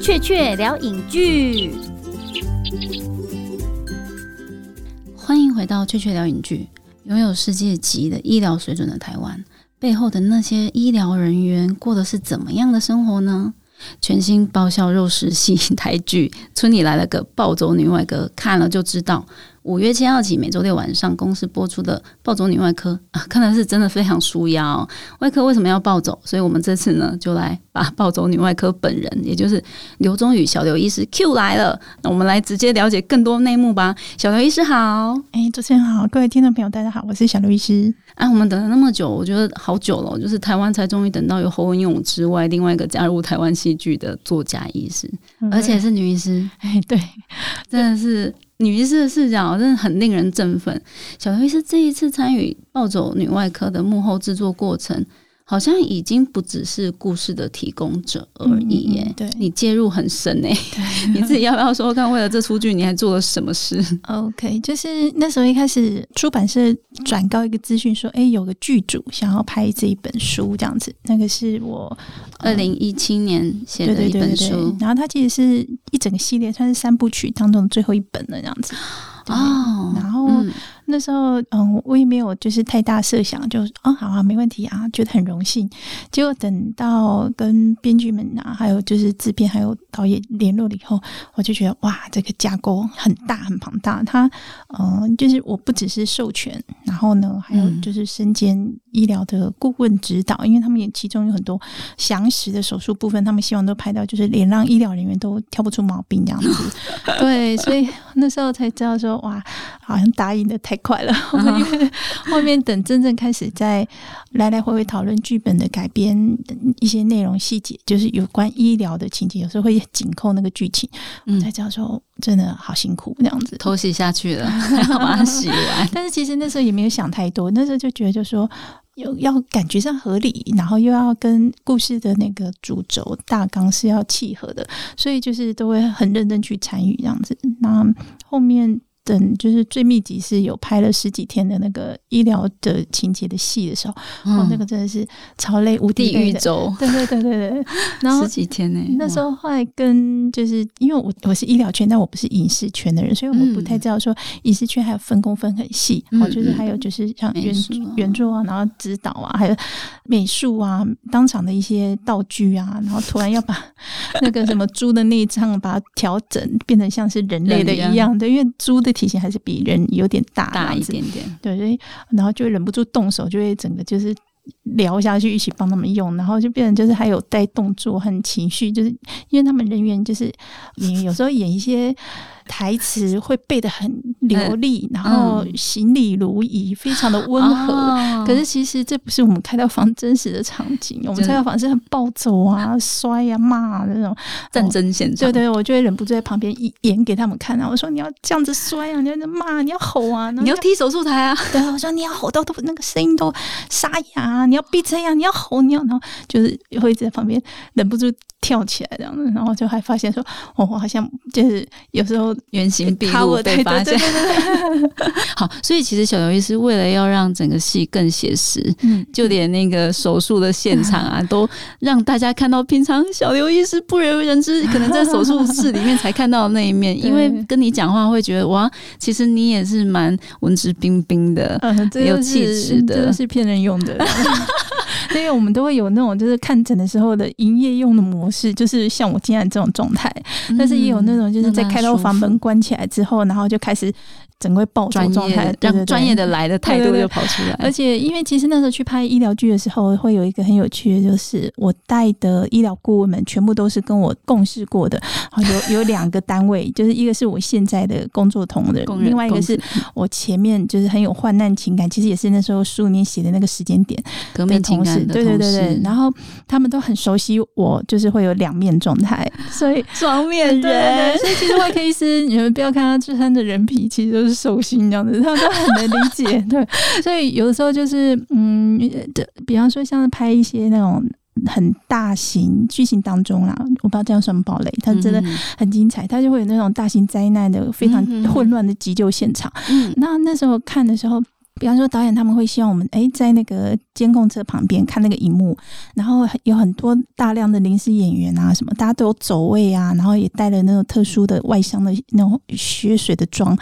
雀雀聊影剧，欢迎回到雀雀聊影剧。拥有世界级的医疗水准的台湾，背后的那些医疗人员过的是怎么样的生活呢？全新爆笑肉食系台剧《村里来了个暴走女外科》，看了就知道。五月七号起，每周六晚上公司播出的《暴走女外科》啊，看来是真的非常舒压哦。外科为什么要暴走？所以我们这次呢，就来把暴走女外科本人，也就是刘忠宇小刘医师 Q 来了。那我们来直接了解更多内幕吧。小刘医师好，哎，主持人好，各位听众朋友大家好，我是小刘医师。啊，我们等了那么久，我觉得好久了，就是台湾才终于等到有侯文勇之外，另外一个加入台湾戏剧的作家医师，而且是女医师。哎，对，真的是。女医师的视角真的很令人振奋。小刘医师这一次参与暴走女外科的幕后制作过程。好像已经不只是故事的提供者而已耶，对你介入很深哎，你自己要不要说看？为了这出剧，你还做了什么事？OK，就是那时候一开始出版社转告一个资讯说，哎，有个剧组想要拍这一本书，这样子。那个是我二零一七年写的一本书，然后它其实是一整个系列，算是三部曲当中的最后一本了，这样子。哦，然后。那时候，嗯，我也没有就是太大设想，就啊，好啊，没问题啊，觉得很荣幸。结果等到跟编剧们啊，还有就是制片还有导演联络了以后，我就觉得哇，这个架构很大很庞大。他，嗯，就是我不只是授权，然后呢，还有就是身兼医疗的顾问指导，因为他们也其中有很多详实的手术部分，他们希望都拍到，就是连让医疗人员都挑不出毛病这样子。对，所以那时候才知道说，哇，好像答应的太。太快了，因为后面等真正开始在来来回回讨论剧本的改编一些内容细节，就是有关医疗的情节，有时候会紧扣那个剧情，嗯，才知道说真的好辛苦那样子，偷袭下去了，要 把它洗完。但是其实那时候也没有想太多，那时候就觉得就说有要感觉上合理，然后又要跟故事的那个主轴大纲是要契合的，所以就是都会很认真去参与这样子。那后面。等就是最密集是有拍了十几天的那个医疗的情节的戏的时候，哦，那个真的是超累无地狱轴，对对对对对。然后十几天呢，那时候后来跟就是因为我我是医疗圈，但我不是影视圈的人，所以我们不太知道说影视圈还有分工分很细，哦，就是还有就是像原原著啊，然后指导啊，还有美术啊，当场的一些道具啊，然后突然要把 那个什么猪的内脏把它调整变成像是人类的一样，的，因为猪的。体型还是比人有点大大一点点，对，所以然后就忍不住动手，就会整个就是聊下去，一起帮他们用，然后就变成就是还有带动作和情绪，就是因为他们人员就是演有时候演一些。台词会背得很流利，然后行礼如仪，非常的温和。可是其实这不是我们开到房真实的场景，我们开到房是很暴走啊、摔啊、骂啊那种战争现场。对对，我就会忍不住在旁边演给他们看啊。我说你要这样子摔啊，你要骂，你要吼啊，你要踢手术台啊。对，我说你要吼到都那个声音都沙哑，你要闭嘴啊，你要吼，你要然后就是会在旁边忍不住跳起来这样子，然后就还发现说，我好像就是有时候。原形毕露被发现，好，所以其实小刘医师为了要让整个戏更写实，嗯，就连那个手术的现场啊，都让大家看到平常小刘医师不为人知，可能在手术室里面才看到的那一面。因为跟你讲话会觉得哇，其实你也是蛮文质彬彬的，有气质的，是骗人用的。因为我们都会有那种就是看诊的时候的营业用的模式，就是像我今天这种状态，但是也有那种就是在开到房门关起来之后，然后就开始。整个暴走状态，让专业的来的态度就跑出来。而且，因为其实那时候去拍医疗剧的时候，会有一个很有趣的，就是我带的医疗顾问们全部都是跟我共事过的。有 有两个单位，就是一个是我现在的工作同仁，另外一个是我前面就是很有患难情感，其实也是那时候书里面写的那个时间点革命情感对对对对。然后他们都很熟悉我，就是会有两面状态，所以双面人。所以其实外科医师，你们不要看他这身的人皮，其实都是。手心这样子，他 都很能理解。对，所以有的时候就是，嗯，比方说像拍一些那种很大型剧情当中啦，我不知道这样算不暴雷，它真的很精彩。它就会有那种大型灾难的非常混乱的急救现场。嗯，那那时候看的时候。比方说导演他们会希望我们哎在那个监控车旁边看那个荧幕，然后有很多大量的临时演员啊什么，大家都有走位啊，然后也带了那种特殊的外伤的那种血水的妆。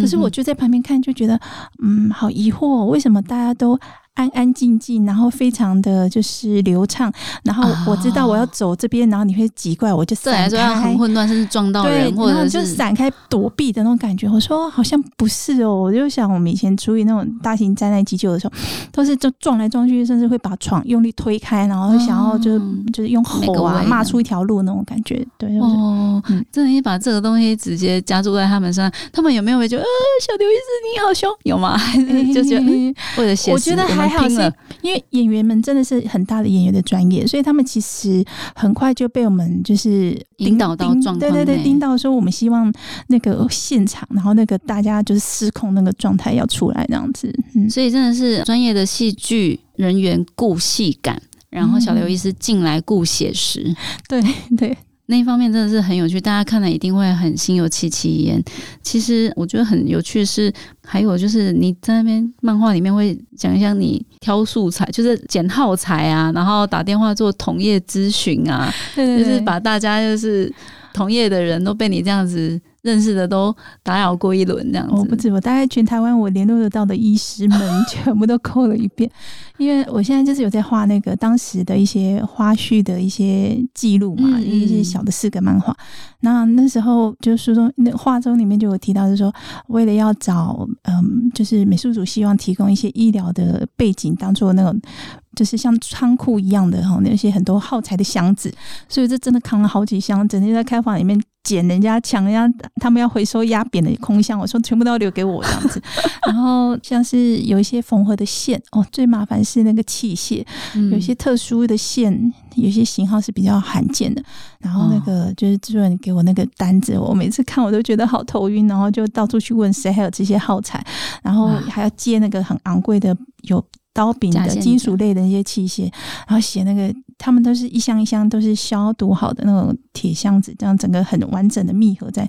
可是我就在旁边看，就觉得嗯，好疑惑，为什么大家都？安安静静，然后非常的就是流畅。然后我知道我要走这边，然后你会挤过来，我就散开，很混乱，甚至撞到人，或者就散开躲避的那种感觉。我说好像不是哦，我就想我们以前处理那种大型灾难急救的时候，都是就撞来撞去，甚至会把床用力推开，然后想要就是就是用吼啊骂出一条路那种感觉。对哦，真的，你把这个东西直接加注在他们身上，他们有没有觉得呃小刘医师你好凶？有吗？还是就觉得或者写？我觉得还。还好是因为演员们真的是很大的演员的专业，所以他们其实很快就被我们就是引导到状态，对对对，引导说我们希望那个现场，然后那个大家就是失控那个状态要出来这样子。嗯，所以真的是专业的戏剧人员顾戏感，然后小刘医师进来顾写实，对对。那一方面真的是很有趣，大家看了一定会很心有戚戚焉。其实我觉得很有趣是，还有就是你在那边漫画里面会讲一讲你挑素材，就是捡耗材啊，然后打电话做同业咨询啊，就是把大家就是同业的人都被你这样子。认识的都打扰过一轮这样子，我不止，我大概全台湾我联络得到的医师们全部都扣了一遍，因为我现在就是有在画那个当时的一些花絮的一些记录嘛，一些小的四个漫画。那那时候就书中那画中里面就有提到，就是说为了要找嗯，就是美术组希望提供一些医疗的背景，当做那种就是像仓库一样的哈，那些很多耗材的箱子，所以这真的扛了好几箱，整天在开房里面。捡人家抢人家，他们要回收压扁的空箱，我说全部都要留给我这样子。然后像是有一些缝合的线哦，最麻烦是那个器械，有些特殊的线，有些型号是比较罕见的。然后那个就是制作人给我那个单子，我每次看我都觉得好头晕，然后就到处去问谁还有这些耗材，然后还要接那个很昂贵的有。刀柄的金属类的那些器械，然后写那个，他们都是一箱一箱都是消毒好的那种铁箱子，这样整个很完整的密合在，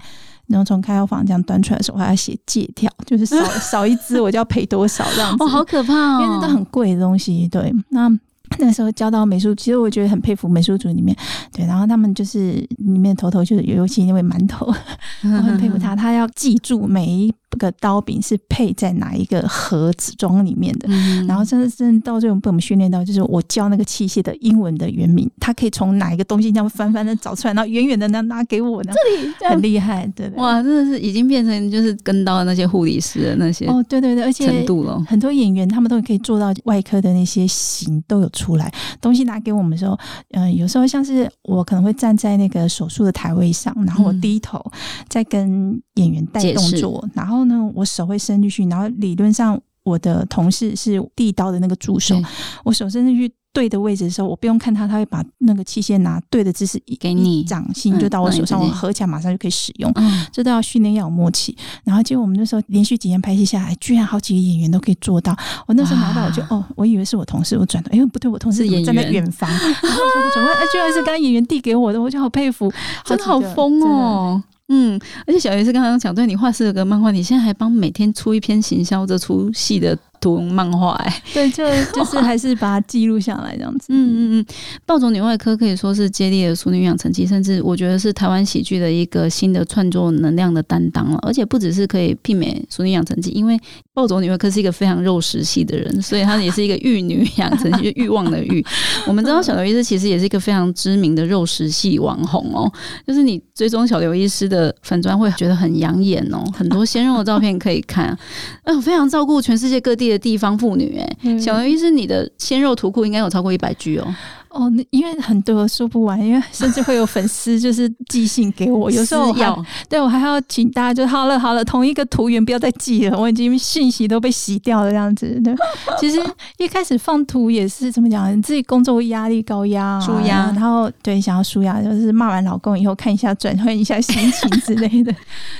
然后从开药房这样端出来的时候，还要写借条，就是少少 一支我就要赔多少这样子，哦，好可怕哦，因为那都很贵的东西，对，那。那时候教到美术，其实我觉得很佩服美术组里面，对，然后他们就是里面头头就是尤其那位馒头，我很佩服他，他要记住每一个刀柄是配在哪一个盒子装里面的，然后真的真的到最后被我们训练到，就是我教那个器械的英文的原名，他可以从哪一个东西这样翻翻的找出来，然后远远的拿拿给我呢，这里很厉害，对哇，真的是已经变成就是跟到那些护理师的那些哦，对对对，而且程度了，很多演员他们都可以做到外科的那些型都有。出来东西拿给我们的时候，嗯，有时候像是我可能会站在那个手术的台位上，然后我低头在跟演员带动作，然后呢，我手会伸进去，然后理论上我的同事是递刀的那个助手，我手伸进去。对的位置的时候，我不用看他，他会把那个器械拿对的姿势给你，掌心就到我手上，我合起来马上就可以使用。这都要训练，要有默契。然后结果我们那时候连续几天拍戏下来，居然好几个演员都可以做到。我那时候拿到我就哦，我以为是我同事，我转头，哎，不对，我同事站在远方，然 后我转过，哎，居然是刚刚演员递给我的，我就好佩服，真的好疯哦。嗯，而且小鱼是刚刚讲，对你画是个漫画，你现在还帮每天出一篇行销这出戏的。图漫画哎，对，就 就是还是把它记录下来这样子。嗯嗯嗯，暴走女外科可以说是接力了淑女养成记，甚至我觉得是台湾喜剧的一个新的创作能量的担当了。而且不只是可以媲美淑女养成记，因为暴走女外科是一个非常肉食系的人，所以她也是一个玉女养成就欲望的欲。我们知道小刘医师其实也是一个非常知名的肉食系网红哦，就是你追踪小刘医师的粉砖会觉得很养眼哦，很多鲜肉的照片可以看，嗯，非常照顾全世界各地。的地方妇女，哎，小鱼是你的鲜肉图库，应该有超过一百句哦。哦，因为很多说不完，因为甚至会有粉丝就是寄信给我，有时候要对我还要请大家就好了好了，同一个图源不要再寄了，我已经信息都被洗掉了这样子。对，其实一开始放图也是怎么讲，你自己工作压力高压，舒压，然后对想要舒压，就是骂完老公以后看一下转换一下心情之类的。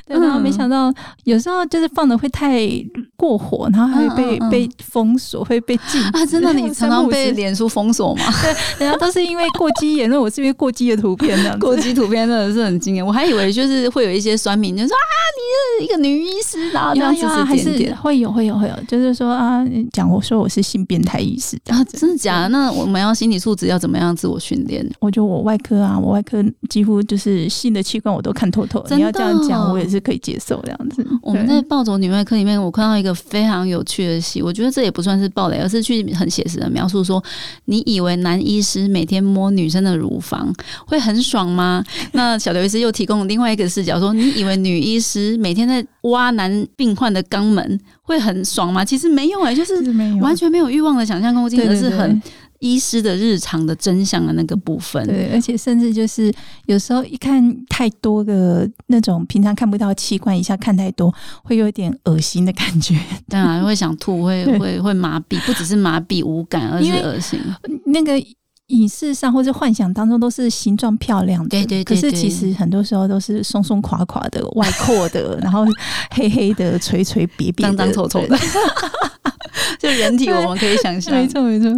对，然后没想到有时候就是放的会太过火，然后还会被被封锁，会被禁啊！真的，你常常被脸书封锁吗？对，人家都是因为过激言论，我是因为过激的图片这样。过激图片真的是很惊艳，我还以为就是会有一些酸民就说啊，你是一个女医师然后，这样子还是会有会有会有，就是说啊，讲我说我是性变态医师啊，真的假的？那我们要心理素质要怎么样自我训练？我觉得我外科啊，我外科几乎就是性的器官我都看透透，你要这样讲，我也是可以接受这样子。我们在暴走女外科里面，我看到一个非常有趣的戏，我觉得这也不算是暴雷，而是去很写实的描述说，你以为男医师每天摸女生的乳房会很爽吗？那小刘医师又提供了另外一个视角，说你以为女医师每天在挖男病患的肛门会很爽吗？其实没有哎，就是完全没有欲望的想象空间，而是很。医师的日常的真相的那个部分，对，而且甚至就是有时候一看太多的那种平常看不到器官，一下看太多，会有一点恶心的感觉，当然会想吐，会会会麻痹，不只是麻痹无感，而是恶心。那个影视上或者幻想当中都是形状漂亮的，对对，可是其实很多时候都是松松垮垮的、外扩的，然后黑黑的、垂垂瘪瘪、脏脏臭臭的。就人体，我们可以想象，没错没错。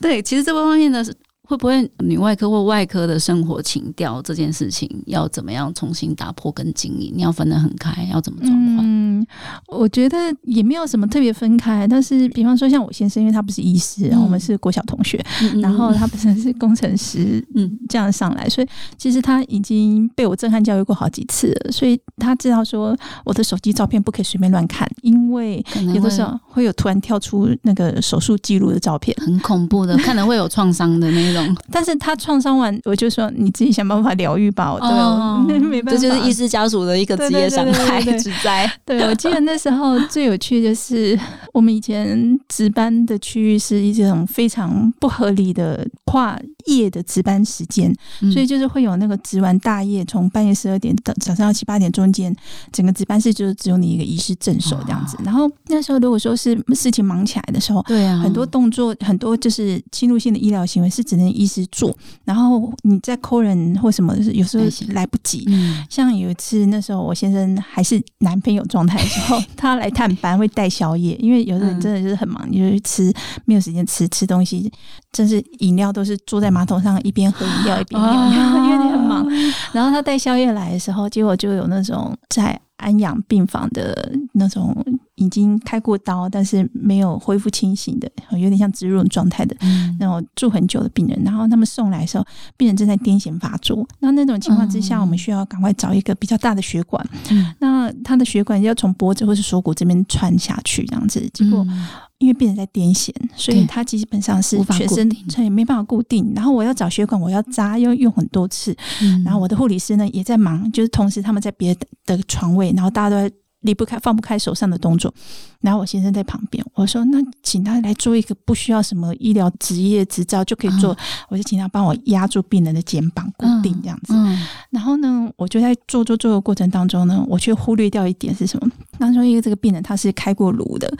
对，其实这方面呢是。会不会女外科或外科的生活情调这件事情要怎么样重新打破跟经营？你要分得很开，要怎么转换？嗯，我觉得也没有什么特别分开，但是比方说像我先生，因为他不是医师，然后我们是国小同学，然后他本身是工程师，嗯，这样上来，所以其实他已经被我震撼教育过好几次了，所以他知道说我的手机照片不可以随便乱看，因为有的时候会有突然跳出那个手术记录的照片，很恐怖的，看了会有创伤的那种。但是他创伤完，我就说你自己想办法疗愈吧。对，没办法，这就是医师家属的一个职业伤害之灾。对，我记得那时候最有趣的是，我们以前值班的区域是一种非常不合理的跨夜的值班时间，所以就是会有那个值完大夜，从半夜十二点到早上七八点中间，整个值班室就是只有你一个医师镇守这样子。然后那时候如果说是事情忙起来的时候，对啊，很多动作，很多就是侵入性的医疗行为是只能医师做，然后你在抠人或什么，有时候来不及。像有一次，那时候我先生还是男朋友状态的时候，他来探班会带宵夜，因为有的人真的就是很忙，就是吃没有时间吃吃东西，真是饮料都是坐在马桶上一边喝饮料一边尿，因为你很忙。然后他带宵夜来的时候，结果就有那种在。安养病房的那种已经开过刀，但是没有恢复清醒的，有点像植入状态的那种住很久的病人。然后他们送来的时候，病人正在癫痫发作。那那种情况之下，我们需要赶快找一个比较大的血管。那他的血管要从脖子或是锁骨这边穿下去，这样子。结果因为病人在癫痫，所以他基本上是全身他也没办法固定。然后我要找血管，我要扎，要用很多次。然后我的护理师呢也在忙，就是同时他们在别的的床位。然后大家都在离不开、放不开手上的动作，然后我先生在旁边，我说：“那请他来做一个不需要什么医疗职业执照就可以做。”我就请他帮我压住病人的肩膀，固定这样子。然后呢，我就在做做做的过程当中呢，我却忽略掉一点是什么？当中因为这个病人他是开过颅的，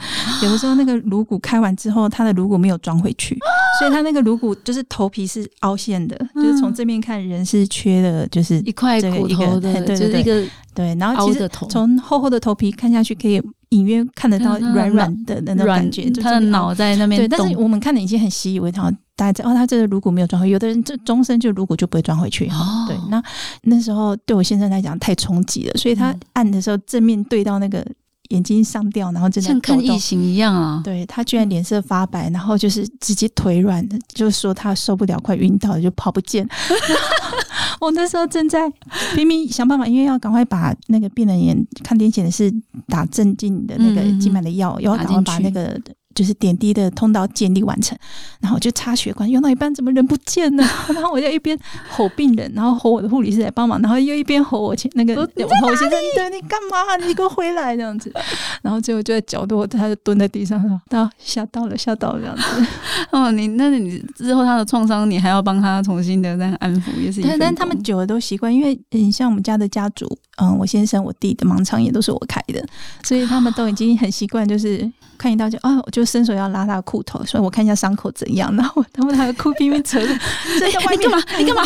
有的时候那个颅骨开完之后，他的颅骨没有装回去，所以他那个颅骨就是头皮是凹陷的，就是从正面看人是缺的，就是一块骨头的，就是一个。对，然后其实从厚厚的头皮看下去，可以隐约看得到软软的那种感觉。他的脑在那边对，但是我们看的已经很习以为常，大家知道哦，他这个颅骨没有装回，有的人这终身就颅骨就不会装回去。对，那那时候对我先生来讲太冲击了，所以他按的时候正面对到那个。眼睛上吊，然后真的像看异形一样啊！对他居然脸色发白，然后就是直接腿软的，就是说他受不了，快晕倒了，就跑不见。我那时候正在拼命想办法，因为要赶快把那个病人眼看癫痫的是打镇静的那个静脉的药，要赶快把那个。就是点滴的通道建立完成，然后就插血管，用到一半怎么人不见了？然后我就一边吼病人，然后吼我的护理师来帮忙，然后又一边吼我前那个 我先生，对你干嘛？你给我回来这样子。然后最后就在角落，他就蹲在地上说：“到吓到了，吓到了这样子。”哦，你那你之后他的创伤，你还要帮他重新的在安抚，也是。但但他们久了都习惯，因为嗯，像我们家的家族，嗯，我先生、我弟的盲肠炎都是我开的，所以他们都已经很习惯，就是看一刀就啊，我。就伸手要拉他的裤头，所以我看一下伤口怎样。然后 他们他的裤拼命扯着，在 外面干嘛？你干嘛？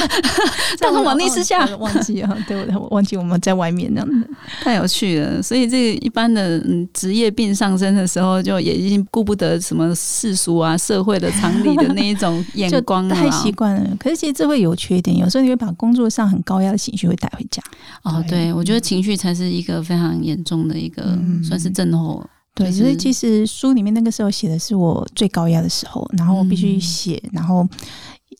大通往内撕下忘记啊？对，我忘记我们在外面那样子，太有趣了。所以这个一般的职业病上升的时候，就也已经顾不得什么世俗啊、社会的常理的那一种眼光了太习惯了。可是其实这会有缺点，有时候你会把工作上很高压的情绪会带回家。哦，对，我觉得情绪才是一个非常严重的一个，算是症候。对，所以其实书里面那个时候写的是我最高压的时候，然后我必须写，然后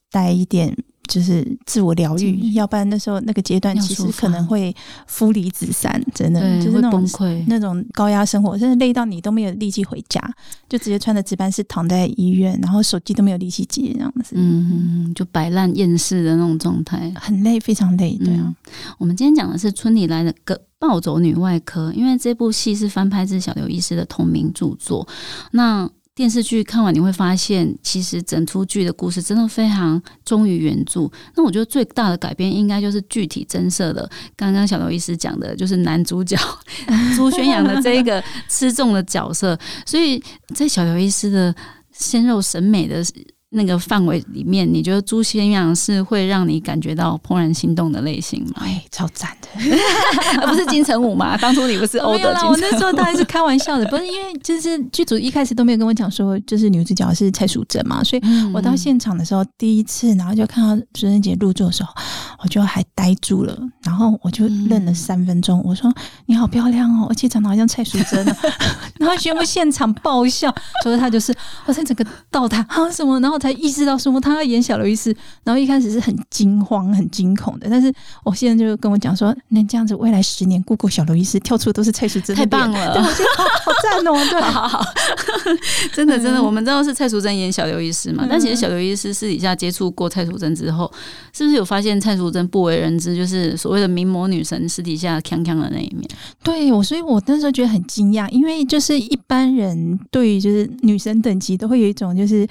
带一点。就是自我疗愈，要不然那时候那个阶段其实可能会夫离子散，真的就是那种崩溃，那种高压生活，真的累到你都没有力气回家，就直接穿着值班室躺在医院，然后手机都没有力气接，这样子，嗯，就摆烂厌世的那种状态，很累，非常累。对啊，我们今天讲的是村里来的个暴走女外科，因为这部戏是翻拍自小刘医师的同名著作，那。电视剧看完你会发现，其实整出剧的故事真的非常忠于原著。那我觉得最大的改变应该就是具体增设的。刚刚小刘医师讲的，就是男主角 朱宣阳的这一个吃重的角色。所以在小刘医师的鲜肉审美的。那个范围里面，你觉得朱先阳是会让你感觉到怦然心动的类型吗？哎，超赞的，不是金城武吗？当初你不是欧德金我那时候当然是开玩笑的，不是因为就是剧组一开始都没有跟我讲说，就是女主角是蔡淑珍嘛，所以我到现场的时候第一次，然后就看到淑珍姐入座的时候，我就还呆住了，然后我就愣了三分钟，我说你好漂亮哦，而且长得好像蔡淑珍，然后全部现场爆笑，所以她就是我在整个倒台啊什么，然后。才意识到说他要演小刘医师，然后一开始是很惊慌、很惊恐的。但是我现在就跟我讲说，那这样子未来十年，顾过小刘医师跳出都是蔡淑珍，太棒了！好赞哦，对，好好，真的真的，我们知道是蔡淑珍演小刘医师嘛？但其实小刘医师私底下接触过蔡淑珍之后，是不是有发现蔡淑珍不为人知，就是所谓的名模女神私底下锵锵的那一面？对我，所以我那时候觉得很惊讶，因为就是一般人对于就是女神等级都会有一种就是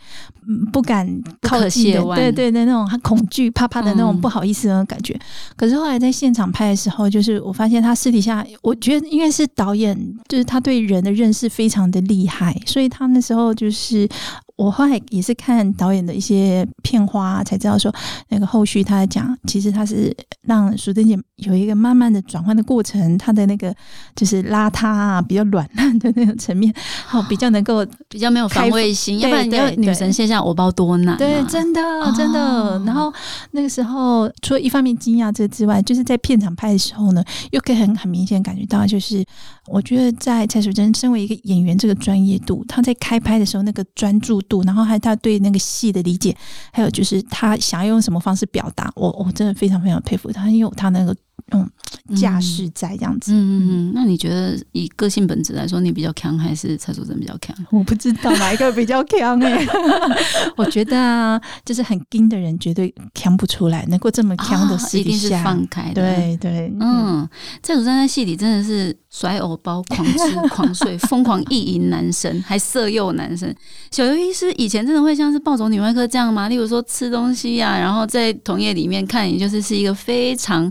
不。敢靠近的，对对对那种恐惧、怕怕的那种不好意思的感觉。可是后来在现场拍的时候，就是我发现他私底下，我觉得应该是导演，就是他对人的认识非常的厉害，所以他那时候就是。我后来也是看导演的一些片花，才知道说那个后续他在讲，其实他是让淑珍姐有一个慢慢的转换的过程，她的那个就是邋遢啊，比较软烂的那种层面，好 比较能够比较没有防卫心，要不然要女神现象我包多难？对，真的真的。然后那个时候，除了一方面惊讶这之外，就是在片场拍的时候呢，又可以很很明显感觉到，就是我觉得在蔡淑珍身为一个演员这个专业度，她在开拍的时候那个专注。度，然后还有他对那个戏的理解，还有就是他想要用什么方式表达，我我真的非常非常佩服他，因为他那个嗯架势在这样子。嗯嗯嗯。那你觉得以个性本质来说，你比较强还是蔡淑珍比较强？我不知道哪一个比较强哎。我觉得啊，就是很硬的人绝对强不出来，能够这么强的，一定是放开的。对对，嗯，蔡淑珍在戏里真的是。甩藕包，狂吃狂睡，疯狂意淫男生，还色诱男生。小刘医师以前真的会像是暴走女外科这样吗？例如说吃东西呀，然后在同业里面看，你就是是一个非常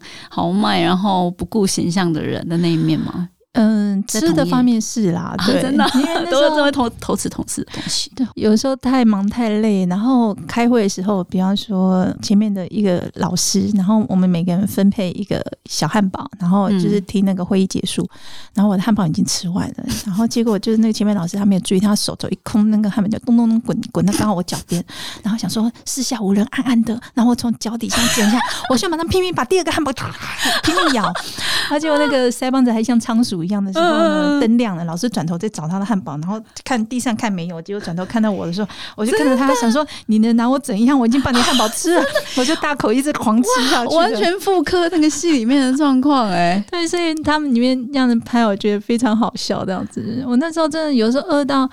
豪迈，然后不顾形象的人的那一面吗？嗯，吃的方面是啦，对，真的，因为 都是都会偷偷吃同事的东西。对，有时候太忙太累，然后开会的时候，比方说前面的一个老师，然后我们每个人分配一个小汉堡，然后就是听那个会议结束，然后我的汉堡已经吃完了，然后结果就是那个前面老师他没有注意，他手肘一空，那个汉堡就咚咚咚滚滚到刚好我脚边，然后想说四下无人，暗暗的，然后我从脚底下捡一下，我就马上拼命把第二个汉堡 拼命咬，而且我那个腮帮子还像仓鼠。一样的时候呢，灯亮了，老师转头在找他的汉堡，然后看地上看没有，结果转头看到我的时候，我就看着他，想说你能拿我怎样？我已经把你汉堡吃了，我就大口一直狂吃下去，完全复刻那个戏里面的状况。哎，对，所以他们里面这样子拍，我觉得非常好笑。这样子，我那时候真的有时候饿到。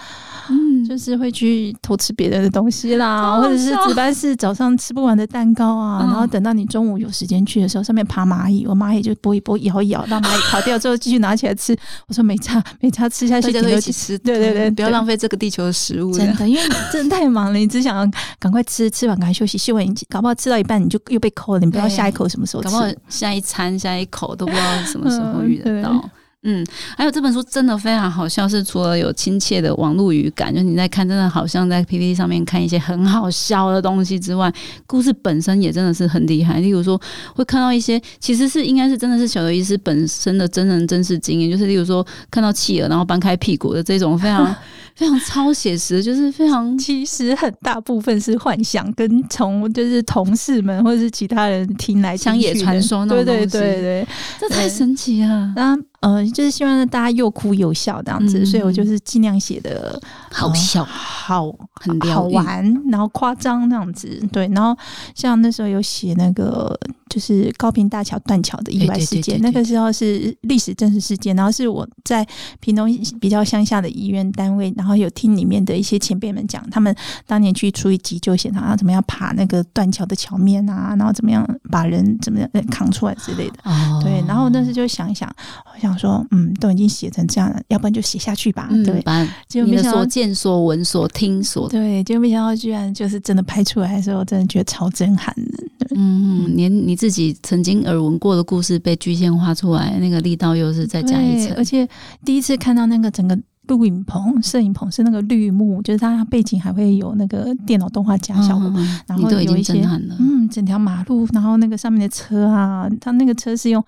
嗯，就是会去偷吃别人的东西啦，或者是值班室早上吃不完的蛋糕啊，然后等到你中午有时间去的时候，上面爬蚂蚁，我蚂蚁就拨一拨，咬一咬，让蚂蚁跑掉之后，继续拿起来吃。我说没差，没差，吃下去都一起吃。对对对，不要浪费这个地球的食物。真的，因为你真的太忙了，你只想要赶快吃，吃完赶快休息，休完搞不好吃到一半你就又被扣了，你不知道下一口什么时候吃，搞不好下一餐下一口都不知道什么时候遇得到。嗯，还有这本书真的非常好笑，是除了有亲切的网络语感，就你在看，真的好像在 PPT 上面看一些很好笑的东西之外，故事本身也真的是很厉害。例如说，会看到一些其实是应该是真的是小游医师本身的真人真实经验，就是例如说看到企鹅然后搬开屁股的这种非常非常超写实，就是非常其实很大部分是幻想，跟从就是同事们或者是其他人听来乡野传说那种对对对对，这太神奇了。那呃，就是希望大家又哭又笑这样子，所以我就是尽量写的好笑、好很好玩，然后夸张这样子。对，然后像那时候有写那个就是高平大桥断桥的意外事件，那个时候是历史真实事件，然后是我在屏东比较乡下的医院单位，然后有听里面的一些前辈们讲，他们当年去处理急救现场，然后怎么样爬那个断桥的桥面啊，然后怎么样把人怎么样扛出来之类的。对，然后那时就想一想，我想。说嗯，都已经写成这样了，要不然就写下去吧。对，把你的所见所闻所听所对，结果没想到居然就是真的拍出来的时候，真的觉得超震撼的。嗯，连你自己曾经耳闻过的故事被具现化出来，那个力道又是再加一层。而且第一次看到那个整个。录影棚、摄影棚是那个绿幕，就是它背景还会有那个电脑动画加效果，然后有一些嗯，整条马路，然后那个上面的车啊，它那个车是用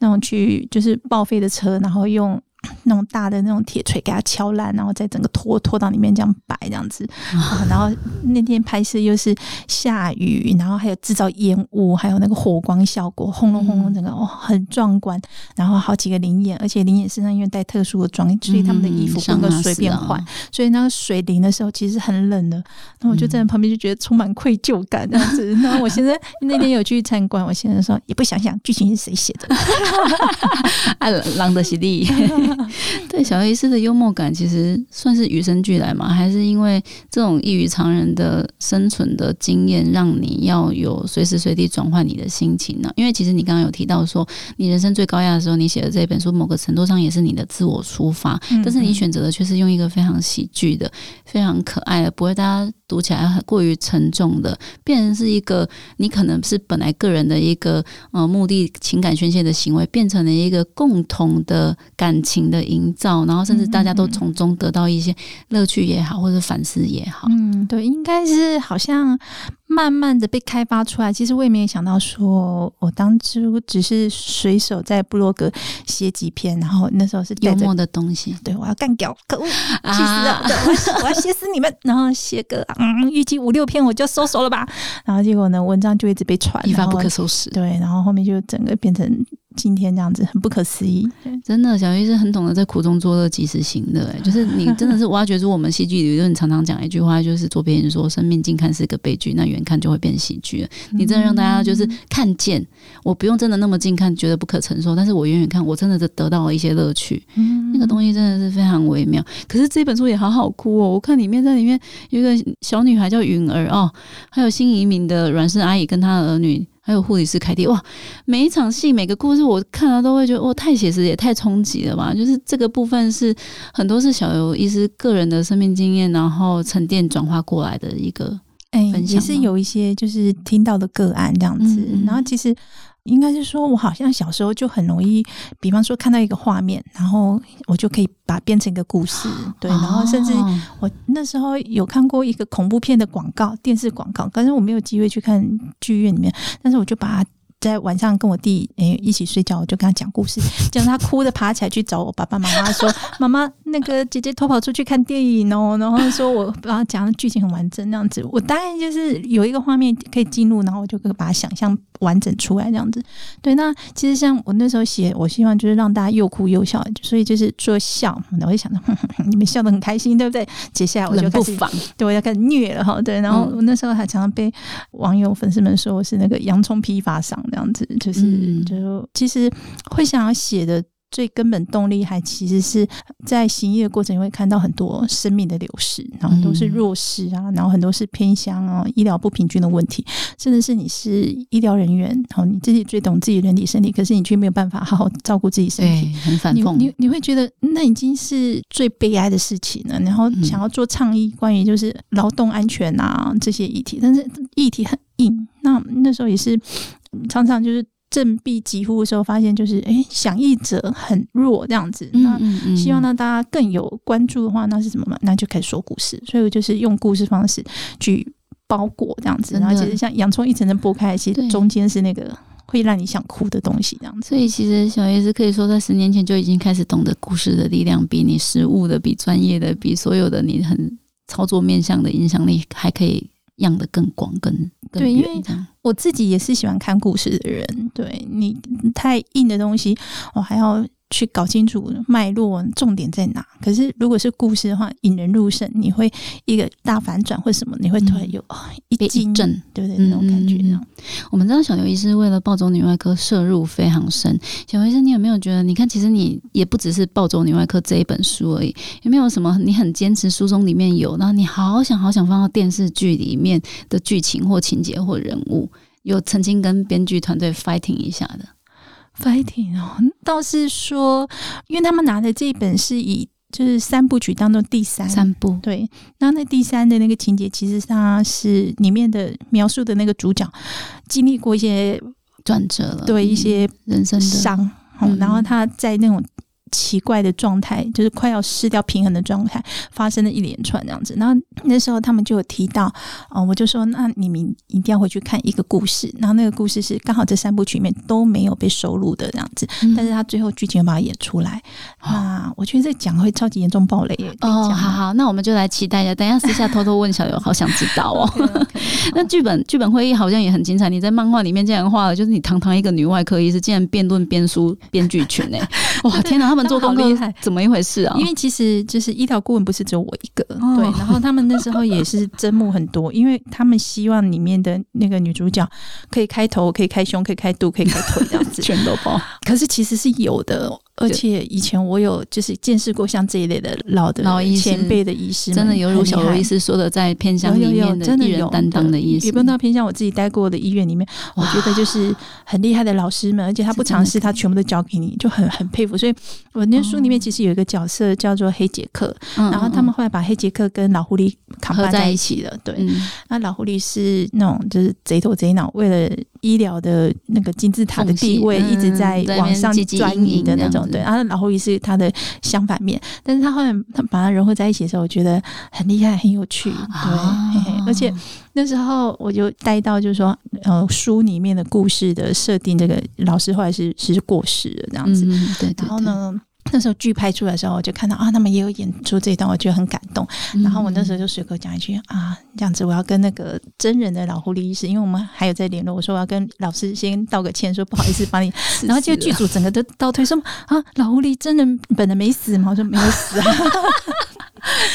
那种去就是报废的车，然后用。那种大的那种铁锤给它敲烂，然后再整个拖拖到里面这样摆这样子，然后那天拍摄又是下雨，然后还有制造烟雾，还有那个火光效果，轰隆轰隆，整个哦很壮观。然后好几个灵眼，而且灵眼身上因为带特殊的装，所以他们的衣服不能随便换，所以那个水淋的时候其实很冷的。那我就站在旁边就觉得充满愧疚感 这样子。那我现在那天有去参观，我现在说也不想想剧情是谁写的，爱狼的洗地。对小 A 师的幽默感，其实算是与生俱来嘛？还是因为这种异于常人的生存的经验，让你要有随时随地转换你的心情呢？因为其实你刚刚有提到说，你人生最高压的时候，你写的这本书，某个程度上也是你的自我抒发，但是你选择的却是用一个非常喜剧的、非常可爱的，不会大家读起来很过于沉重的，变成是一个你可能是本来个人的一个呃目的、情感宣泄的行为，变成了一个共同的感情。的营造，然后甚至大家都从中得到一些乐趣也好，或者反思也好。嗯，对，应该是好像慢慢的被开发出来。其实我也没有想到，说我当初只是随手在布洛格写几篇，然后那时候是幽默的东西。对，我要干掉，可恶，气死了！我要写死你们，然后写个嗯，预计五六篇我就收手了吧。然后结果呢，文章就一直被传，一发不可收拾。对，然后后面就整个变成。今天这样子很不可思议，真的，小鱼是很懂得在苦中作乐、及时行乐。哎，就是你真的是挖掘出我们戏剧理论常常讲一句话，就是左边人说：“生命近看是个悲剧，那远看就会变喜剧。”你真的让大家就是看见，我不用真的那么近看，觉得不可承受，但是我远远看，我真的是得到了一些乐趣。嗯，那个东西真的是非常微妙。可是这本书也好好哭哦，我看里面在里面有一个小女孩叫允儿哦，还有新移民的阮氏阿姨跟她的儿女。还有护理师凯蒂，哇！每一场戏、每个故事，我看到都会觉得，哇，太写实，也太冲击了吧！就是这个部分是很多是小游医师个人的生命经验，然后沉淀转化过来的一个，哎，也是有一些就是听到的个案这样子，然后其实。应该是说，我好像小时候就很容易，比方说看到一个画面，然后我就可以把变成一个故事，对，然后甚至我那时候有看过一个恐怖片的广告，电视广告，但是我没有机会去看剧院里面，但是我就把它。在晚上跟我弟诶一起睡觉，我就跟他讲故事，讲他哭的爬起来去找我爸爸妈妈，说 妈妈那个姐姐偷跑出去看电影哦，然后说我把他讲的剧情很完整那样子，我大概就是有一个画面可以进入，然后我就可以把它想象完整出来这样子。对，那其实像我那时候写，我希望就是让大家又哭又笑，所以就是说笑，我就想着 你们笑得很开心，对不对？接下来我就开始对我要开始虐了哈，对，然后我那时候还常常被网友粉丝们说我是那个洋葱批发商。这样子就是，就其实会想要写的最根本动力，还其实是在行医的过程会看到很多生命的流逝，然后都是弱势啊，然后很多是偏乡啊，医疗不平均的问题，甚至是你是医疗人员，然后你自己最懂自己人体身体，可是你却没有办法好好照顾自己身体，很反讽。你你会觉得那已经是最悲哀的事情了，然后想要做倡议，关于就是劳动安全啊这些议题，但是议题很硬。那那时候也是。常常就是振臂疾呼的时候，发现就是哎，响应者很弱这样子。那希望让大家更有关注的话，那是什么嘛？那就开始说故事。所以我就是用故事方式去包裹这样子，然后其实像洋葱一层层剥开，其实中间是那个会让你想哭的东西这样子。所以其实小叶子可以说在十年前就已经开始懂得故事的力量，比你实物的、比专业的、比所有的你很操作面向的影响力还可以。样的更广、更更对，因为我自己也是喜欢看故事的人。对你太硬的东西，我还要。去搞清楚脉络，重点在哪？可是如果是故事的话，引人入胜，你会一个大反转或什么，你会突然有一惊震，对不对？那种感觉。我们知道小刘医师为了暴走女外科摄入非常深。小刘医师，你有没有觉得？你看，其实你也不只是暴走女外科这一本书而已，有没有什么你很坚持书中里面有，然后你好想好想放到电视剧里面的剧情或情节或人物，有曾经跟编剧团队 fighting 一下的？fighting 哦，倒是说，因为他们拿的这一本是以就是三部曲当中第三三部，对，然后那第三的那个情节，其实它是里面的描述的那个主角经历过一些转折了，对一些人生的伤，然后他在那种。奇怪的状态，就是快要失掉平衡的状态，发生了一连串这样子。然后那时候他们就有提到，哦，我就说，那你们一定要回去看一个故事。然后那个故事是刚好这三部曲里面都没有被收录的这样子，但是他最后剧情把它演出来。啊，我觉得这讲会超级严重暴雷哦。好好，那我们就来期待一下。等一下私下偷偷问小刘，好想知道哦。那剧本剧本会议好像也很精彩。你在漫画里面竟然画了，就是你堂堂一个女外科医师，竟然辩论编书编剧群哎！哇，天哪！他们做功课怎么一回事啊？因为其实就是医疗顾问不是只有我一个，对。然后他们那时候也是招募很多，因为他们希望里面的那个女主角可以开头，可以开胸，可以开肚，可以开腿这样子，全都包。可是其实是有的。而且以前我有就是见识过像这一类的老的老医前辈的医师，真的有如小罗医师说的，在偏向里面的艺人担当的医师，也不到偏向我自己待过的医院里面，我觉得就是很厉害的老师们，而且他不尝试，他全部都交给你，就很很佩服。所以我那书里面其实有一个角色叫做黑杰克，然后他们后来把黑杰克跟老狐狸合在一起了。对，那老狐狸是那种就是贼头贼脑，为了医疗的那个金字塔的地位，一直在往上转移的那种。对，然后老狐狸是他的相反面，但是他后来他把它融合在一起的时候，我觉得很厉害，很有趣。对，而且那时候我就带到，就是说，呃，书里面的故事的设定，这个老师后来是是过世了，这样子。对，然后呢？那时候剧拍出来的时候，我就看到啊，他们也有演出这一段，我觉得很感动。然后我那时候就随口讲一句啊，这样子我要跟那个真人的老狐狸医师，因为我们还有在联络，我说我要跟老师先道个歉，说不好意思帮你。然后这个剧组整个都倒退，说啊，老狐狸真人本人没死吗？我说没有死啊。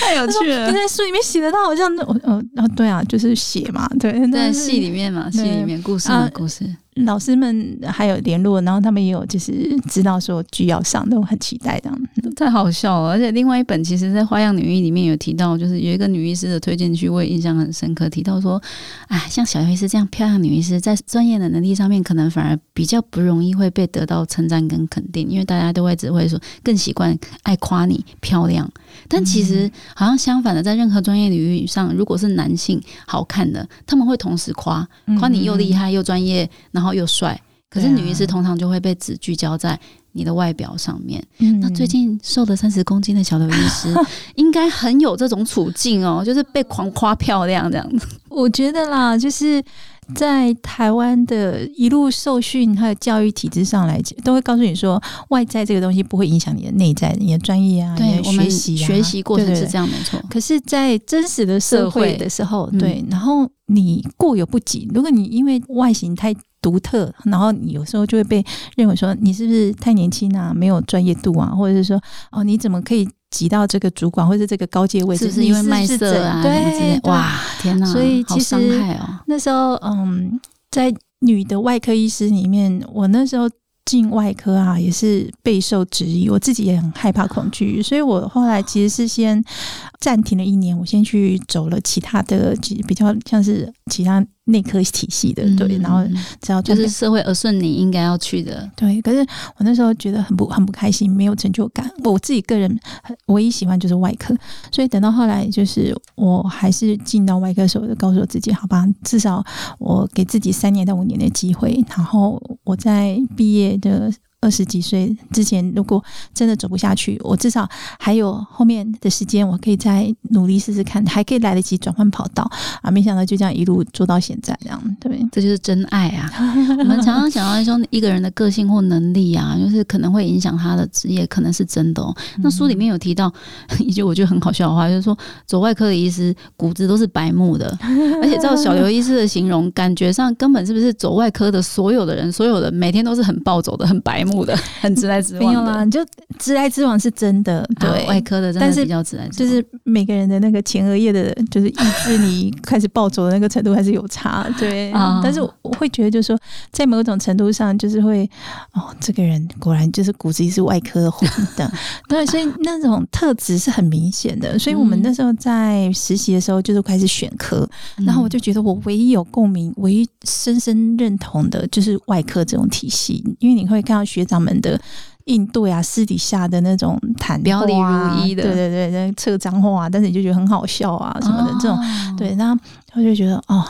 太有趣了！在书里面写的，他好像我呃啊，对啊，就是写嘛，对，在戏里面嘛，戏里面故事的故事。老师们还有联络，然后他们也有就是知道说剧要上，都很期待这样。太好笑了！而且另外一本，其实在《花样女医》里面有提到，就是有一个女医师的推荐剧，我也印象很深刻。提到说，哎，像小医师这样漂亮女医师，在专业的能力上面，可能反而比较不容易会被得到称赞跟肯定，因为大家都会只会说更习惯爱夸你漂亮。但其实好像相反的，在任何专业领域上，如果是男性好看的，他们会同时夸夸你又厉害又专业，然后又帅。可是女医师通常就会被只聚焦在你的外表上面。那最近瘦了三十公斤的小刘医师，应该很有这种处境哦，就是被狂夸漂亮这样子。我觉得啦，就是在台湾的一路受训还有教育体制上来讲，都会告诉你说，外在这个东西不会影响你的内在、你的专业啊，对，学习学习过程是这样没错。可是，在真实的社会的时候，对，然后你过犹不及。如果你因为外形太独特，然后你有时候就会被认为说你是不是太年轻啊，没有专业度啊，或者是说哦，你怎么可以挤到这个主管或者这个高阶位置？是因为卖色啊？对，哇，天哪！所以其实那时候，嗯，在女的外科医师里面，我那时候进外科啊，也是备受质疑，我自己也很害怕恐惧，所以我后来其实是先暂停了一年，我先去走了其他的，比较像是其他内科体系的，对，然后只要就是社会而顺你应该要去的，对。可是我那时候觉得很不很不开心，没有成就感。我自己个人唯一喜欢就是外科，所以等到后来就是我还是进到外科的时候，就告诉我自己，好吧，至少我给自己三年到五年的机会，然后我在毕业的。二十几岁之前，如果真的走不下去，我至少还有后面的时间，我可以再努力试试看，还可以来得及转换跑道啊！没想到就这样一路做到现在，这样对，这就是真爱啊！我们常常想到说，一个人的个性或能力啊，就是可能会影响他的职业，可能是真的哦。那书里面有提到 一句我觉得很好笑的话，就是说，走外科的医师骨子都是白木的，而且照小刘医师的形容，感觉上根本是不是走外科的所有的人，所有的每天都是很暴走的，很白木。的 很直来直往，没有啦，就直来直往是真的，对外科的，但是比较直来直往，就是每个人的那个前额叶的，就是抑制你 开始暴走的那个程度还是有差，对。但是我会觉得，就是说，在某种程度上，就是会哦，这个人果然就是骨子里是外科的，对，所以那种特质是很明显的。所以我们那时候在实习的时候，就是开始选科，然后我就觉得我唯一有共鸣、唯一深深认同的就是外科这种体系，因为你会看到学。长们的应对啊，私底下的那种谈表里如一的，对对对，那扯脏话，但是你就觉得很好笑啊什么的，这种对，然后他就觉得哦，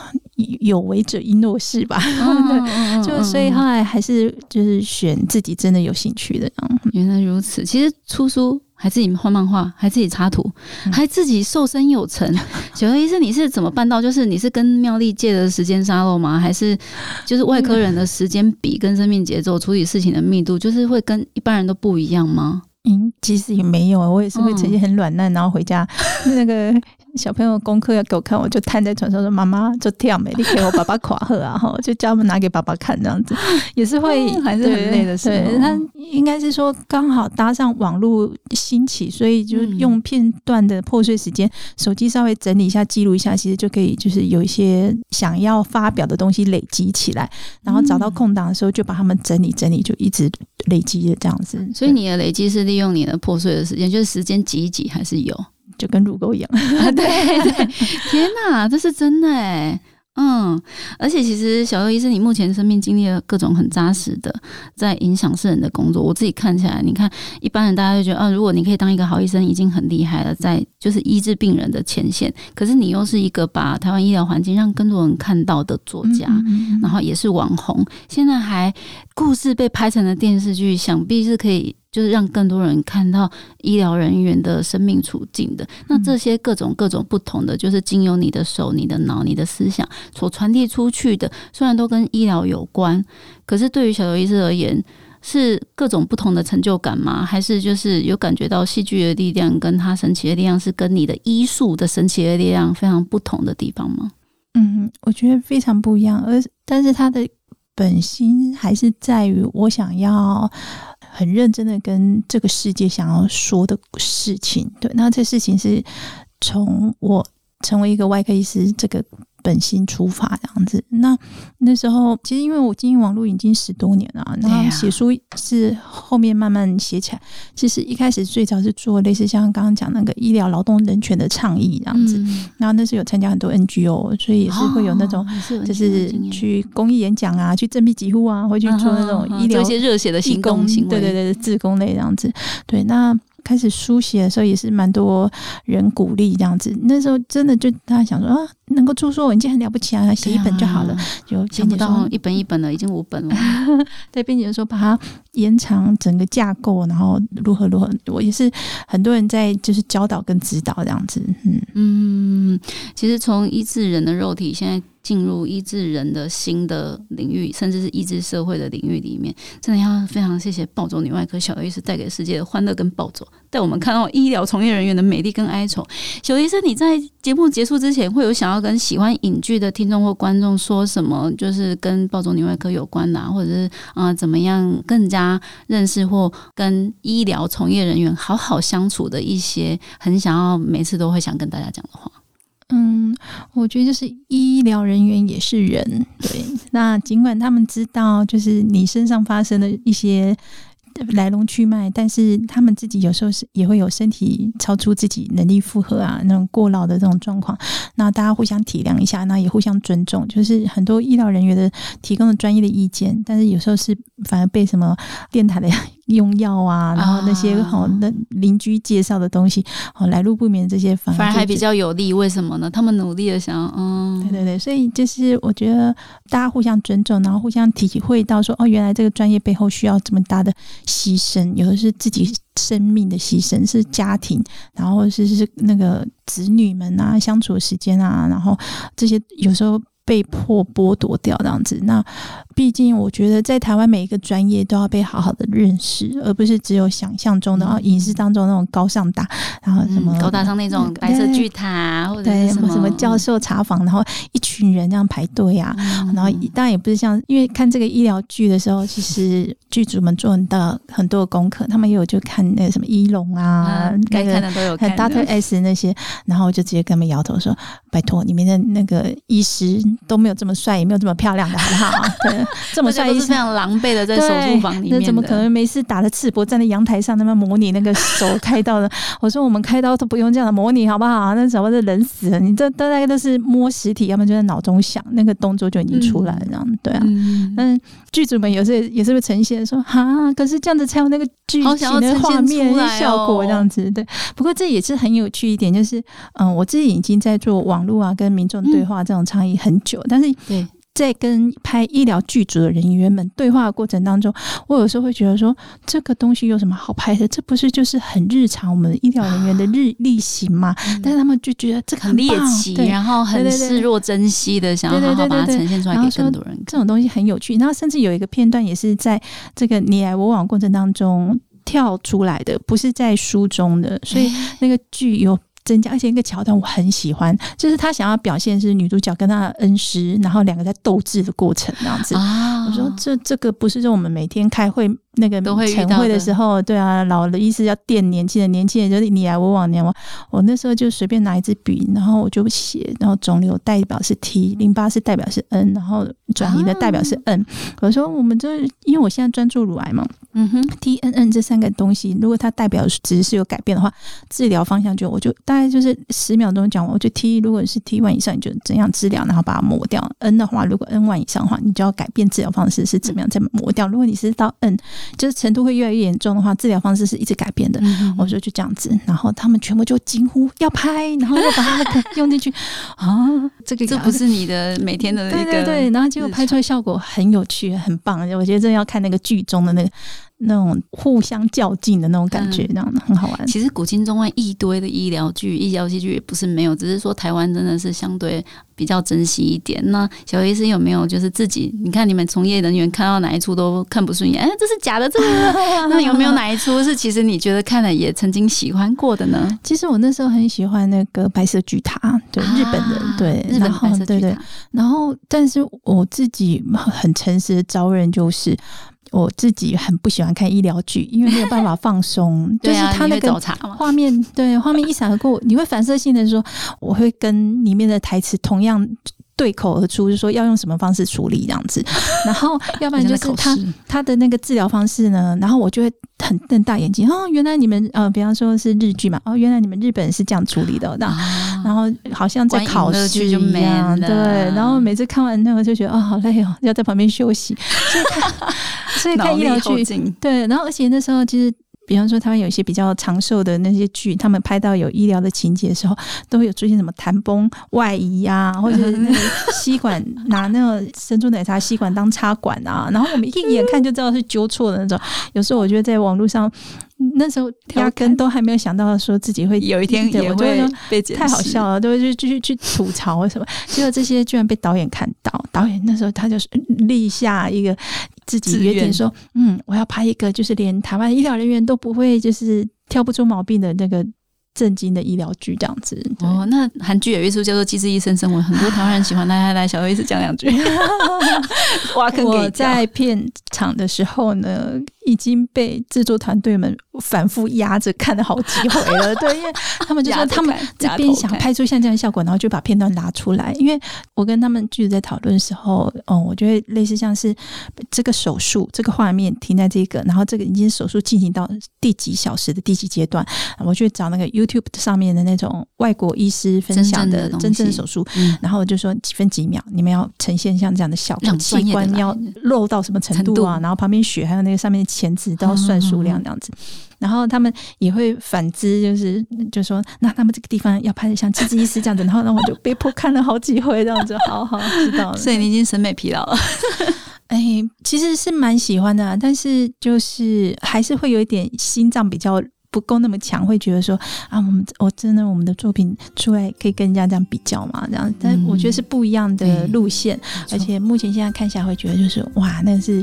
有为者亦若是吧，对就所以后来还是就是选自己真的有兴趣的。原来如此，其实出书。还自己画漫画，还自己插图，还自己瘦身有成。小何医生，你是怎么办到？就是你是跟妙丽借的时间沙漏吗？还是就是外科人的时间比跟生命节奏、处理事情的密度，就是会跟一般人都不一样吗？嗯，其实也没有啊，我也是会呈现很软烂，然后回家 那个。小朋友功课要给我看，我就瘫在床上说：“妈妈，就跳美丽给我爸爸夸喝啊！”哈，就叫他们拿给爸爸看，这样子也是会还是很累的。对，他应该是说刚好搭上网络兴起，所以就用片段的破碎时间，手机稍微整理一下、记录一下，其实就可以就是有一些想要发表的东西累积起来，然后找到空档的时候就把它们整理整理，就一直累积的这样子。所以你的累积是利用你的破碎的时间，就是时间挤一挤还是有。就跟乳沟一样，对 对，天哪，这是真的哎，嗯，而且其实小优医生，你目前生命经历了各种很扎实的在影响世人的工作，我自己看起来，你看一般人大家就觉得，啊，如果你可以当一个好医生，已经很厉害了，在就是医治病人的前线，可是你又是一个把台湾医疗环境让更多人看到的作家，然后也是网红，现在还故事被拍成了电视剧，想必是可以。就是让更多人看到医疗人员的生命处境的，那这些各种各种不同的，就是经由你的手、你的脑、你的思想所传递出去的，虽然都跟医疗有关，可是对于小刘医师而言，是各种不同的成就感吗？还是就是有感觉到戏剧的力量跟他神奇的力量，是跟你的医术的神奇的力量非常不同的地方吗？嗯，我觉得非常不一样，而但是他的本心还是在于我想要。很认真的跟这个世界想要说的事情，对，那这事情是从我成为一个外科医师这个。本心出发这样子，那那时候其实因为我经营网络已经十多年了，然后写书是后面慢慢写起来。其实一开始最早是做类似像刚刚讲那个医疗劳动人权的倡议这样子，然后那时候有参加很多 NGO，所以也是会有那种就是去公益演讲啊，去振臂疾呼啊，会去做那种医疗一些热血的行动行为，对对对，自工类这样子。对，那。开始书写的时候也是蛮多人鼓励这样子，那时候真的就大家想说啊，能够著作已经很了不起啊，写一本就好了。就想不到一本一本了已经五本了。对，并且说把它延长整个架构，然后如何如何，我也是很多人在就是教导跟指导这样子。嗯嗯，其实从医治人的肉体现在。进入医治人的新的领域，甚至是医治社会的领域里面，真的要非常谢谢暴走女外科小医师带给世界的欢乐跟暴走，带我们看到医疗从业人员的美丽跟哀愁。小医生，你在节目结束之前，会有想要跟喜欢影剧的听众或观众说什么？就是跟暴走女外科有关的，或者是啊，怎么样更加认识或跟医疗从业人员好好相处的一些，很想要每次都会想跟大家讲的话。嗯，我觉得就是医疗人员也是人，对。那尽管他们知道，就是你身上发生的一些来龙去脉，但是他们自己有时候是也会有身体超出自己能力负荷啊，那种过劳的这种状况。那大家互相体谅一下，那也互相尊重。就是很多医疗人员的提供的专业的意见，但是有时候是反而被什么电台的 用药啊，然后那些好那邻居介绍的东西，好来路不明这些反而还比较有利。为什么呢？他们努力的想，嗯，对对对，所以就是我觉得大家互相尊重，然后互相体会到说，哦，原来这个专业背后需要这么大的牺牲，有的是自己生命的牺牲，是家庭，然后是是那个子女们啊相处的时间啊，然后这些有时候。被迫剥夺掉这样子，那毕竟我觉得在台湾每一个专业都要被好好的认识，而不是只有想象中的啊影视当中那种高尚大，然后什么高大上那种白色巨塔，或者什么什么教授查房，然后一群人这样排队啊，然后当然也不是像因为看这个医疗剧的时候，其实剧组们做很大很多的功课，他们也有就看那个什么医龙啊，该看的都有看，Doctor S 那些，然后我就直接跟他们摇头说：“拜托，你们的那个医师。”都没有这么帅，也没有这么漂亮的，好不好？对，这么帅，是非常狼狈的在手术房里面。那怎么可能没事打着赤膊站在阳台上，那么模拟那个手开刀的？我说我们开刀都不用这样的模拟，好不好？那怎么是人死了？你这大概都是摸实体，要么就在脑中想那个动作就已经出来了，这样对啊。嗯，剧组们有时也是会呈现说，哈，可是这样子才有那个剧情的画面效果，这样子对。不过这也是很有趣一点，就是嗯，我自己已经在做网络啊，跟民众对话这种倡议很。久，但是在跟拍医疗剧组的人员们对话的过程当中，我有时候会觉得说，这个东西有什么好拍的？这不是就是很日常我们医疗人员的日例行吗？但是他们就觉得这个很猎奇，然后很视若珍惜的，想要好好把它呈现出来给更多人。这种东西很有趣。然后甚至有一个片段也是在这个你来我往过程当中跳出来的，不是在书中的，所以那个剧有。增加，而且一个桥段我很喜欢，就是他想要表现是女主角跟他的恩师，然后两个在斗智的过程那样子。我说这这个不是说我们每天开会。那个都会晨会的时候，对啊，老的意思要电年轻人，年轻人就是你来我往，你往。我那时候就随便拿一支笔，然后我就写，然后肿瘤代表是 T，淋巴是代表是 N，然后转移的代表是 N。我说我们这因为我现在专注乳癌嘛，嗯哼，T N N 这三个东西，如果它代表值是有改变的话，治疗方向就我就大概就是十秒钟讲完。我就 T 如果是 T one 以上，你就怎样治疗，然后把它抹掉。N 的话，如果 N one 以上的话，你就要改变治疗方式是怎么样再抹掉。如果你是到 N。就是程度会越来越严重的话，治疗方式是一直改变的。我说就这样子，然后他们全部就惊呼要拍，然后又把它 用进去啊！这个这不是你的每天的对对对，然后结果拍出来效果很有趣，很棒。我觉得这要看那个剧中的那个。那种互相较劲的那种感觉，这样的很好玩。其实古今中外一堆的医疗剧、医疗戏剧也不是没有，只是说台湾真的是相对比较珍惜一点。那小医生有没有就是自己？你看你们从业人员看到哪一出都看不顺眼，哎，这是假的，这个 那有没有哪一出是其实你觉得看了也曾经喜欢过的呢？其实我那时候很喜欢那个白色巨塔，对日本的，对日本白色巨塔。然后，但是我自己很诚实的招认就是。我自己很不喜欢看医疗剧，因为没有办法放松。就是他那个画面，对画面一闪而过，你会反射性的说，我会跟里面的台词同样。对口而出，就说要用什么方式处理这样子，然后要不然就是他他的那个治疗方式呢，然后我就会很瞪大眼睛哦，原来你们呃，比方说是日剧嘛，哦，原来你们日本是这样处理的，那然后好像在考试一样，对，然后每次看完那个就觉得啊，好累哦，要在旁边休息，所以看 所以看医疗剧，对，然后而且那时候其实。比方说，他们有一些比较长寿的那些剧，他们拍到有医疗的情节的时候，都会有出现什么弹崩外移啊，或者那个吸管拿那个珍珠奶茶吸管当插管啊，然后我们一眼看就知道是纠错的那种。有时候我觉得在网络上，那时候压根都还没有想到说自己会有一天也会被太好笑了，都会去继续去吐槽为什么。结果这些居然被导演看到，导演那时候他就是立下一个。自己约定说，嗯，我要拍一个，就是连台湾医疗人员都不会，就是挑不出毛病的那个震惊的医疗剧这样子。哦，那韩剧有一出叫做《机智医生生活》，很多台湾人喜欢。来来来，小薇子讲两句。挖坑给。我在片场的时候呢，已经被制作团队们反复压着看了好几回了。对，因为他们就说他们这边想拍出像这样的效果，然后就把片段拿出来。因为我跟他们就是在讨论的时候，哦，我觉得类似像是这个手术，这个画面停在这个，然后这个已经手术进行到第几小时的第几阶段，我去找那个 YouTube 上面的那种外国医师分享的真正的手术，然后我就说几分几秒，你们要呈现像这样的效果，器官要漏到什么程度啊？然后旁边血还有那个上面的钳子都要算数量这样子。然后他们也会反之，就是就说那他们这个地方要拍的像《机智医师》这样子，然后让我就被迫看了好几回这样子，好好知道了。所以你已经审美疲劳了。哎，其实是蛮喜欢的，但是就是还是会有一点心脏比较不够那么强，会觉得说啊，我们我真的我们的作品出来可以跟人家这样比较嘛？这样，但我觉得是不一样的路线，而且目前现在看起来会觉得就是哇，那是。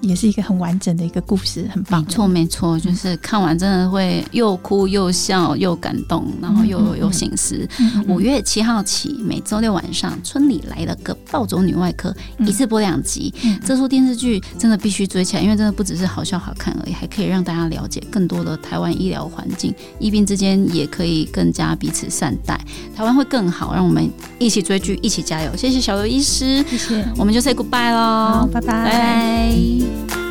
也是一个很完整的一个故事，很棒。没错，没错，就是看完真的会又哭又笑又感动，然后又有醒思。五月七号起，每周六晚上，村里来了个暴走女外科，一次播两集。这出电视剧真的必须追起来，因为真的不只是好笑好看而已，还可以让大家了解更多的台湾医疗环境，医病之间也可以更加彼此善待，台湾会更好。让我们一起追剧，一起加油！谢谢小刘医师，谢谢。我们就 say goodbye 喽，拜拜，拜 Bye.